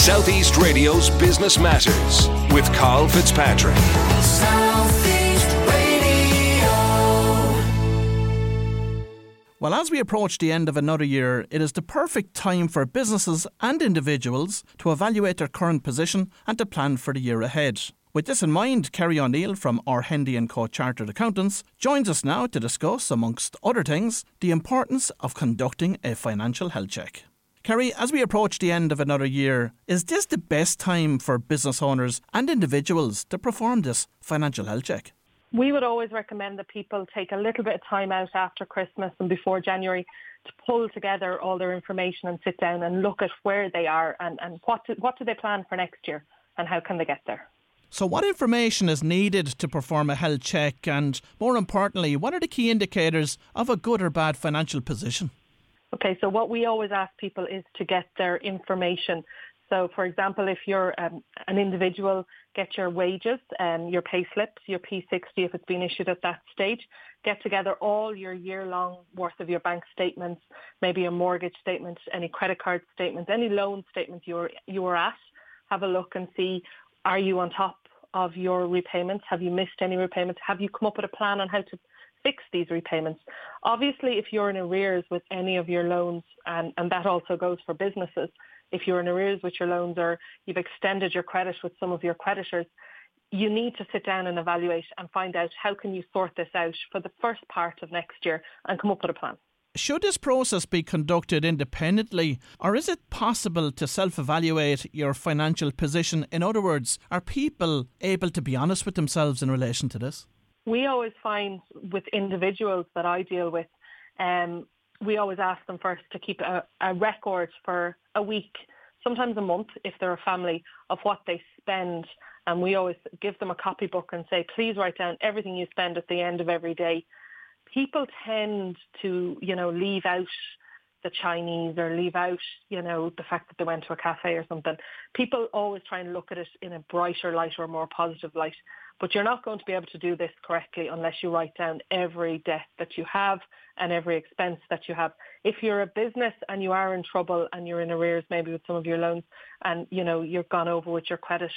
Southeast Radio's Business Matters with Carl Fitzpatrick. Well, as we approach the end of another year, it is the perfect time for businesses and individuals to evaluate their current position and to plan for the year ahead. With this in mind, Kerry O'Neill from R. Hendy & Co. Chartered Accountants joins us now to discuss, amongst other things, the importance of conducting a financial health check. Kerry, as we approach the end of another year, is this the best time for business owners and individuals to perform this financial health check? we would always recommend that people take a little bit of time out after Christmas and before January to pull together all their information and sit down and look at where they are and, and what, do, what do they plan for next year and how can they get there. So, what information is needed to perform a health check, and more importantly, what are the key indicators of a good or bad financial position? Okay, so what we always ask people is to get their information so, for example, if you're um, an individual, get your wages, um, your pay slips, your P60 if it's been issued at that stage. Get together all your year-long worth of your bank statements, maybe a mortgage statement, any credit card statements, any loan statements you were you were at. Have a look and see are you on top of your repayments? Have you missed any repayments? Have you come up with a plan on how to fix these repayments? Obviously, if you're in arrears with any of your loans, and, and that also goes for businesses, if you're in arrears with your loans or you've extended your credit with some of your creditors, you need to sit down and evaluate and find out how can you sort this out for the first part of next year and come up with a plan. Should this process be conducted independently, or is it possible to self evaluate your financial position? In other words, are people able to be honest with themselves in relation to this? We always find with individuals that I deal with, um, we always ask them first to keep a, a record for a week, sometimes a month if they're a family, of what they spend. And we always give them a copybook and say, please write down everything you spend at the end of every day. People tend to, you know, leave out the Chinese or leave out, you know, the fact that they went to a cafe or something. People always try and look at it in a brighter light or a more positive light. But you're not going to be able to do this correctly unless you write down every debt that you have and every expense that you have. If you're a business and you are in trouble and you're in arrears maybe with some of your loans and, you know, you're gone over with your credit,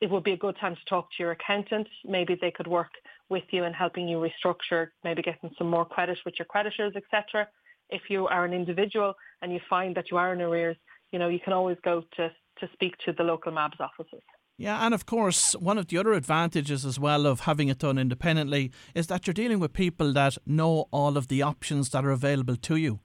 it would be a good time to talk to your accountant. Maybe they could work with you in helping you restructure, maybe getting some more credit with your creditors, etc if you are an individual and you find that you are in arrears, you know, you can always go to, to speak to the local MABS offices. Yeah, and of course, one of the other advantages as well of having it done independently is that you're dealing with people that know all of the options that are available to you.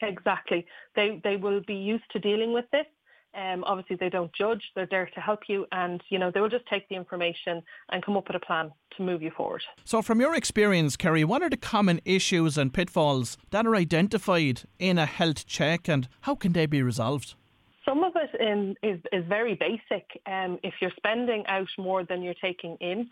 Exactly. They they will be used to dealing with this um, obviously, they don't judge. They're there to help you, and you know they will just take the information and come up with a plan to move you forward. So, from your experience, Kerry, what are the common issues and pitfalls that are identified in a health check, and how can they be resolved? Some of it in, is is very basic. Um, if you're spending out more than you're taking in,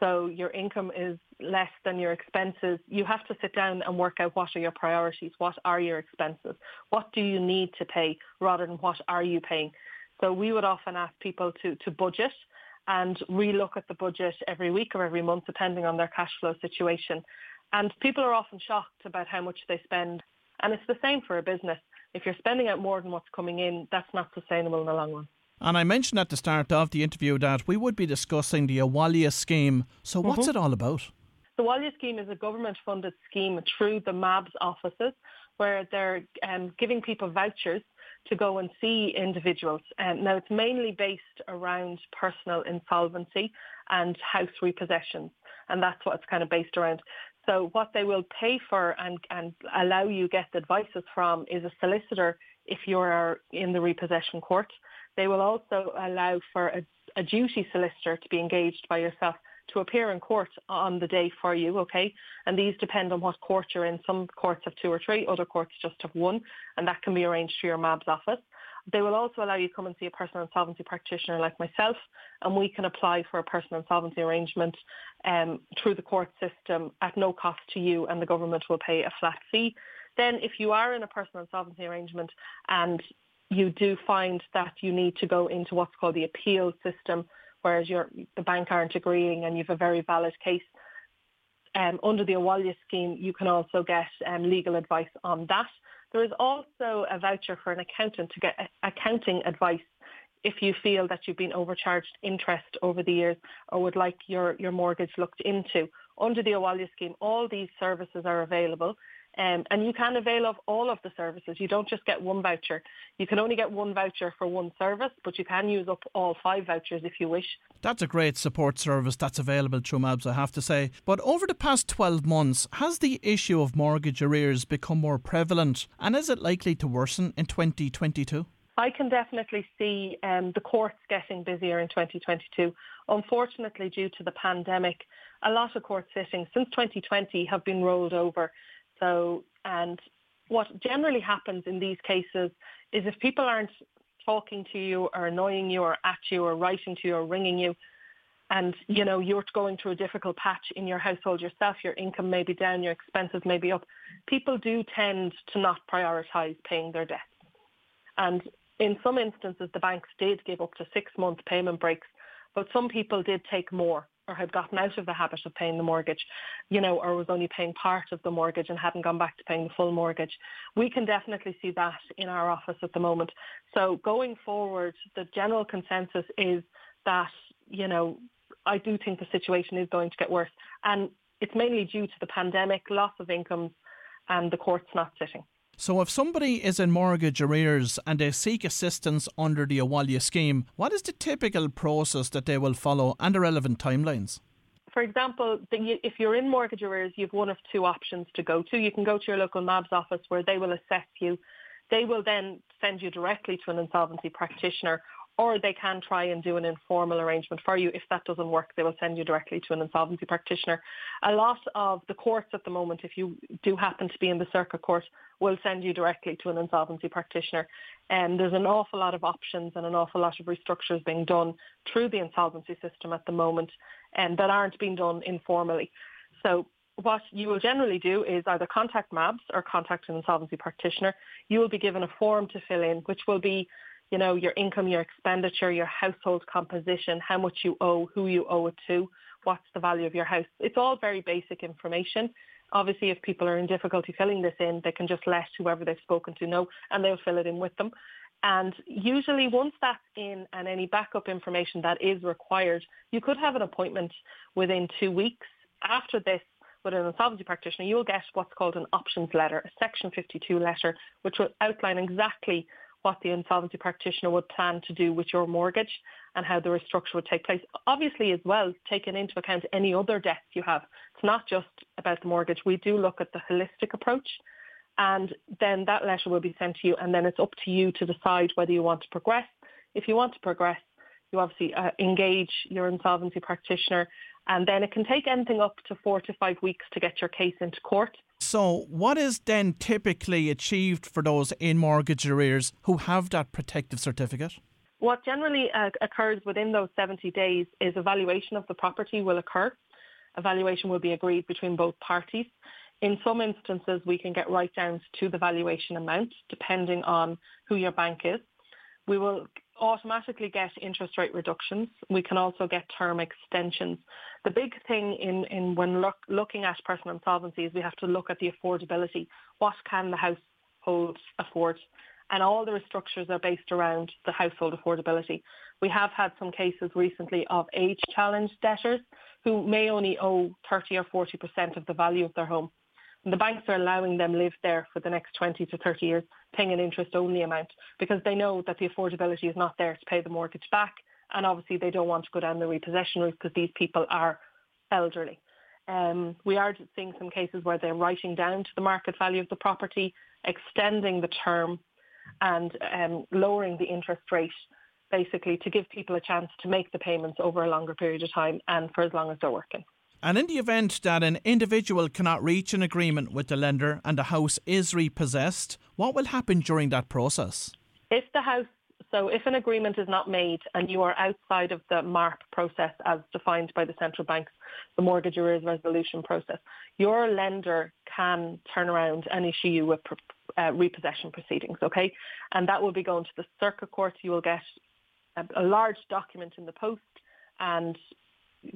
so your income is less than your expenses, you have to sit down and work out what are your priorities, what are your expenses, what do you need to pay rather than what are you paying. So we would often ask people to, to budget and relook at the budget every week or every month depending on their cash flow situation. And people are often shocked about how much they spend. And it's the same for a business. If you're spending out more than what's coming in, that's not sustainable in the long run. And I mentioned at the start of the interview that we would be discussing the Abhaile scheme. So, what's mm-hmm. it all about? The Abhaile scheme is a government funded scheme through the MABS offices where they're um, giving people vouchers to go and see individuals. Um, now, it's mainly based around personal insolvency and house repossessions, and that's what it's kind of based around. So, what they will pay for and, and allow you get advices from is a solicitor if you're in the repossession court. They will also allow for a, a duty solicitor to be engaged by yourself to appear in court on the day for you, okay? And these depend on what court you're in. Some courts have two or three, other courts just have one, and that can be arranged through your MABS office. They will also allow you to come and see a personal insolvency practitioner like myself, and we can apply for a personal insolvency arrangement um, through the court system at no cost to you, and the government will pay a flat fee. Then if you are in a personal insolvency arrangement and you do find that you need to go into what's called the appeal system, whereas the bank aren't agreeing and you have a very valid case. Um, under the Abhaile scheme, you can also get um, legal advice on that. There is also a voucher for an accountant to get accounting advice if you feel that you've been overcharged interest over the years or would like your, your mortgage looked into. Under the Abhaile scheme, all these services are available. Um, and you can avail of all of the services. You don't just get one voucher. You can only get one voucher for one service, but you can use up all five vouchers if you wish. That's a great support service that's available through MABS, I have to say. But over the past 12 months, has the issue of mortgage arrears become more prevalent and is it likely to worsen in 2022? I can definitely see um, the courts getting busier in 2022. Unfortunately, due to the pandemic, a lot of court sittings since 2020 have been rolled over. So, and what generally happens in these cases is if people aren't talking to you or annoying you or at you or writing to you or ringing you, and you know you're going through a difficult patch in your household yourself, your income may be down, your expenses may be up. People do tend to not prioritise paying their debts, and in some instances the banks did give up to six month payment breaks, but some people did take more or had gotten out of the habit of paying the mortgage, you know, or was only paying part of the mortgage and hadn't gone back to paying the full mortgage. We can definitely see that in our office at the moment. So going forward, the general consensus is that, you know, I do think the situation is going to get worse. And it's mainly due to the pandemic, loss of incomes and the courts not sitting. So, if somebody is in mortgage arrears and they seek assistance under the Abhaile scheme, what is the typical process that they will follow and the relevant timelines? For example, if you're in mortgage arrears, you have one of two options to go to. You can go to your local MABS office where they will assess you. They will then send you directly to an insolvency practitioner or they can try and do an informal arrangement for you. If that doesn't work, they will send you directly to an insolvency practitioner. A lot of the courts at the moment, if you do happen to be in the circuit court, will send you directly to an insolvency practitioner. And there's an awful lot of options and an awful lot of restructures being done through the insolvency system at the moment and that aren't being done informally. So what you will generally do is either contact MABS or contact an insolvency practitioner. You will be given a form to fill in, which will be you know, your income, your expenditure, your household composition, how much you owe, who you owe it to, what's the value of your house. It's all very basic information. Obviously, if people are in difficulty filling this in, they can just let whoever they've spoken to know and they'll fill it in with them. And usually once that's in and any backup information that is required, you could have an appointment within two weeks. After this, with an insolvency practitioner, you will get what's called an options letter, a Section 52 letter, which will outline exactly what the insolvency practitioner would plan to do with your mortgage and how the restructure would take place. Obviously, as well, taking into account any other debts you have. It's not just about the mortgage. We do look at the holistic approach. And then that letter will be sent to you, and then it's up to you to decide whether you want to progress. If you want to progress, you obviously uh, engage your insolvency practitioner, and then it can take anything up to four to five weeks to get your case into court. So, what is then typically achieved for those in mortgage arrears who have that protective certificate? What generally uh, occurs within those 70 days is evaluation of the property will occur. Evaluation will be agreed between both parties. In some instances, we can get write downs to the valuation amount, depending on who your bank is. We will automatically get interest rate reductions. We can also get term extensions. The big thing in, in when look, looking at personal insolvency is we have to look at the affordability. What can the household afford? And all the restructures are based around the household affordability. We have had some cases recently of age challenged debtors who may only owe 30 or 40% of the value of their home. And the banks are allowing them live there for the next 20 to 30 years, paying an interest-only amount because they know that the affordability is not there to pay the mortgage back. And obviously they don't want to go down the repossession route because these people are elderly. Um, we are seeing some cases where they're writing down to the market value of the property, extending the term and um, lowering the interest rate basically to give people a chance to make the payments over a longer period of time and for as long as they're working. And in the event that an individual cannot reach an agreement with the lender and the house is repossessed, what will happen during that process? If the house so if an agreement is not made and you are outside of the MARP process as defined by the central banks, the mortgage arrears resolution process, your lender can turn around and issue you with uh, repossession proceedings, okay? And that will be going to the circuit court. You will get a, a large document in the post and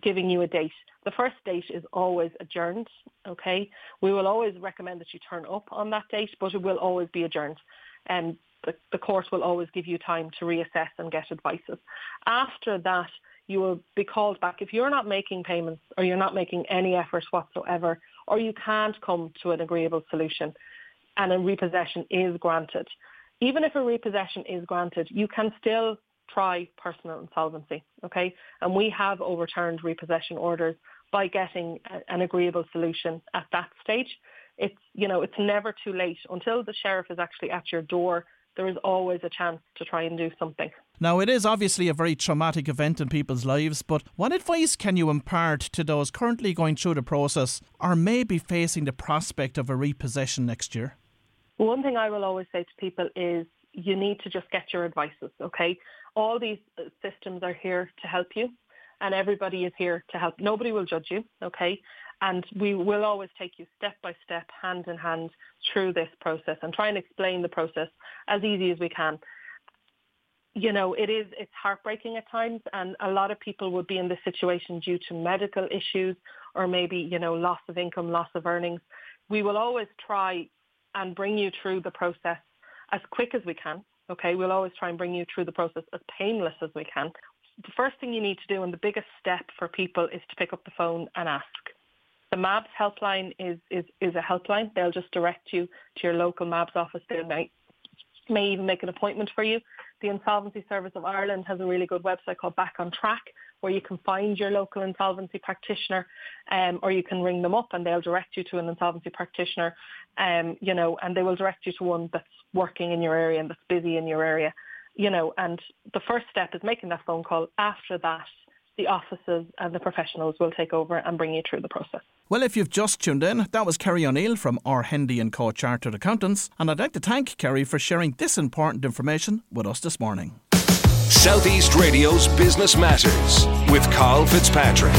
giving you a date. The first date is always adjourned, okay? We will always recommend that you turn up on that date, but it will always be adjourned. And the, the court will always give you time to reassess and get advices. After that, you will be called back. If you're not making payments or you're not making any effort whatsoever, or you can't come to an agreeable solution and a repossession is granted, even if a repossession is granted, you can still try personal insolvency, okay? And we have overturned repossession orders by getting a, an agreeable solution at that stage. It's, you know, it's never too late. Until the sheriff is actually at your door, there is always a chance to try and do something. Now, it is obviously a very traumatic event in people's lives, but what advice can you impart to those currently going through the process or maybe facing the prospect of a repossession next year? One thing I will always say to people is you need to just get your advices, okay? All these uh, systems are here to help you and everybody is here to help. Nobody will judge you, okay? And we will always take you step by step, hand in hand through this process and try and explain the process as easy as we can. You know, it is, it's heartbreaking at times and a lot of people would be in this situation due to medical issues or maybe, you know, loss of income, loss of earnings. We will always try and bring you through the process as quick as we can. Okay, we'll always try and bring you through the process as painless as we can. The first thing you need to do and the biggest step for people is to pick up the phone and ask. The MABS helpline is, is, is a helpline. They'll just direct you to your local MABS office. They may, may even make an appointment for you. The Insolvency Service of Ireland has a really good website called Back on Track where you can find your local insolvency practitioner um, or you can ring them up and they'll direct you to an insolvency practitioner, um, you know, and they will direct you to one that's working in your area and that's busy in your area, you know, and the first step is making that phone call. After that, the offices and the professionals will take over and bring you through the process. Well, if you've just tuned in, that was Kerry O'Neill from R. Hendy and Co. Chartered Accountants, and I'd like to thank Kerry for sharing this important information with us this morning. Southeast Radio's Business Matters with Carl Fitzpatrick.